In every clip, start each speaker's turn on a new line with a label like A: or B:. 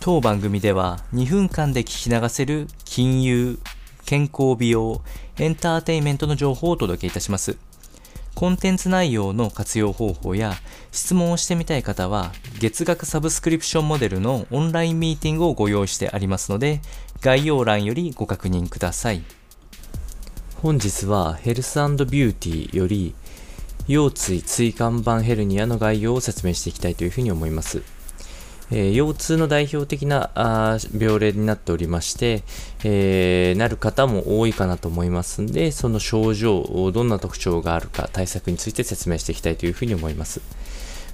A: 当番組では2分間で聞き流せる金融、健康美容、エンターテインメントの情報をお届けいたします。コンテンツ内容の活用方法や質問をしてみたい方は月額サブスクリプションモデルのオンラインミーティングをご用意してありますので概要欄よりご確認ください。本日はヘルスビューティーより腰椎椎間板ヘルニアの概要を説明していきたいというふうに思います。えー、腰痛の代表的なあ病例になっておりまして、えー、なる方も多いかなと思いますんで、その症状、どんな特徴があるか、対策について説明していきたいというふうに思います。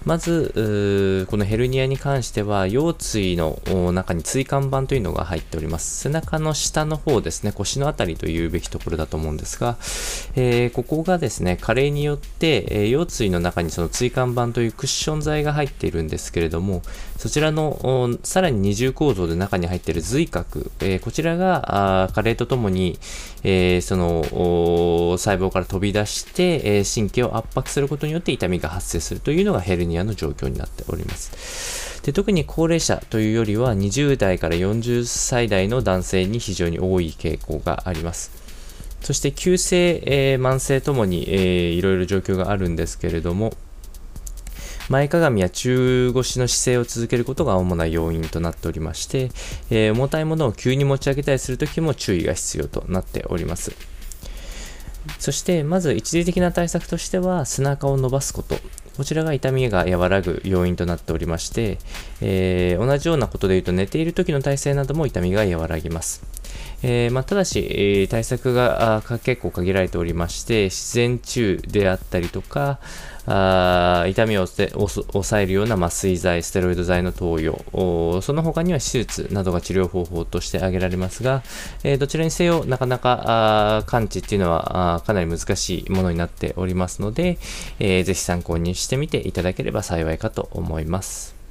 A: まず、このヘルニアに関しては、腰椎の中に椎間板というのが入っております。背中の下の方ですね、腰のあたりというべきところだと思うんですが、えー、ここがですね、加齢によって、え、腰椎の中にその椎間板というクッション材が入っているんですけれども、そちらのさらに二重構造で中に入っている髄核、えー、こちらが加齢とともに、えその細胞から飛び出して、え神経を圧迫することによって痛みが発生するというのがヘルニアニアの状況になっております。で特に高齢者というよりは20代から40歳代の男性に非常に多い傾向があります。そして急性、えー、慢性ともに、えー、いろいろ状況があるんですけれども、前かがみや中腰の姿勢を続けることが主な要因となっておりまして、えー、重たいものを急に持ち上げたりするときも注意が必要となっております。そして、まず一時的な対策としては、背中を伸ばすこと。こちらが痛みが和らぐ要因となっておりまして、えー、同じようなことで言うと寝ている時の体勢なども痛みが和らぎます。えー、まあ、ただし、えー、対策が結構限られておりまして、自然中であったりとか、あ痛みを抑えるような麻酔剤、ステロイド剤の投与、その他には手術などが治療方法として挙げられますが、えー、どちらにせよなかなか完治っていうのはかなり難しいものになっておりますので、えー、ぜひ参考にしてみていただければ幸いかと思います。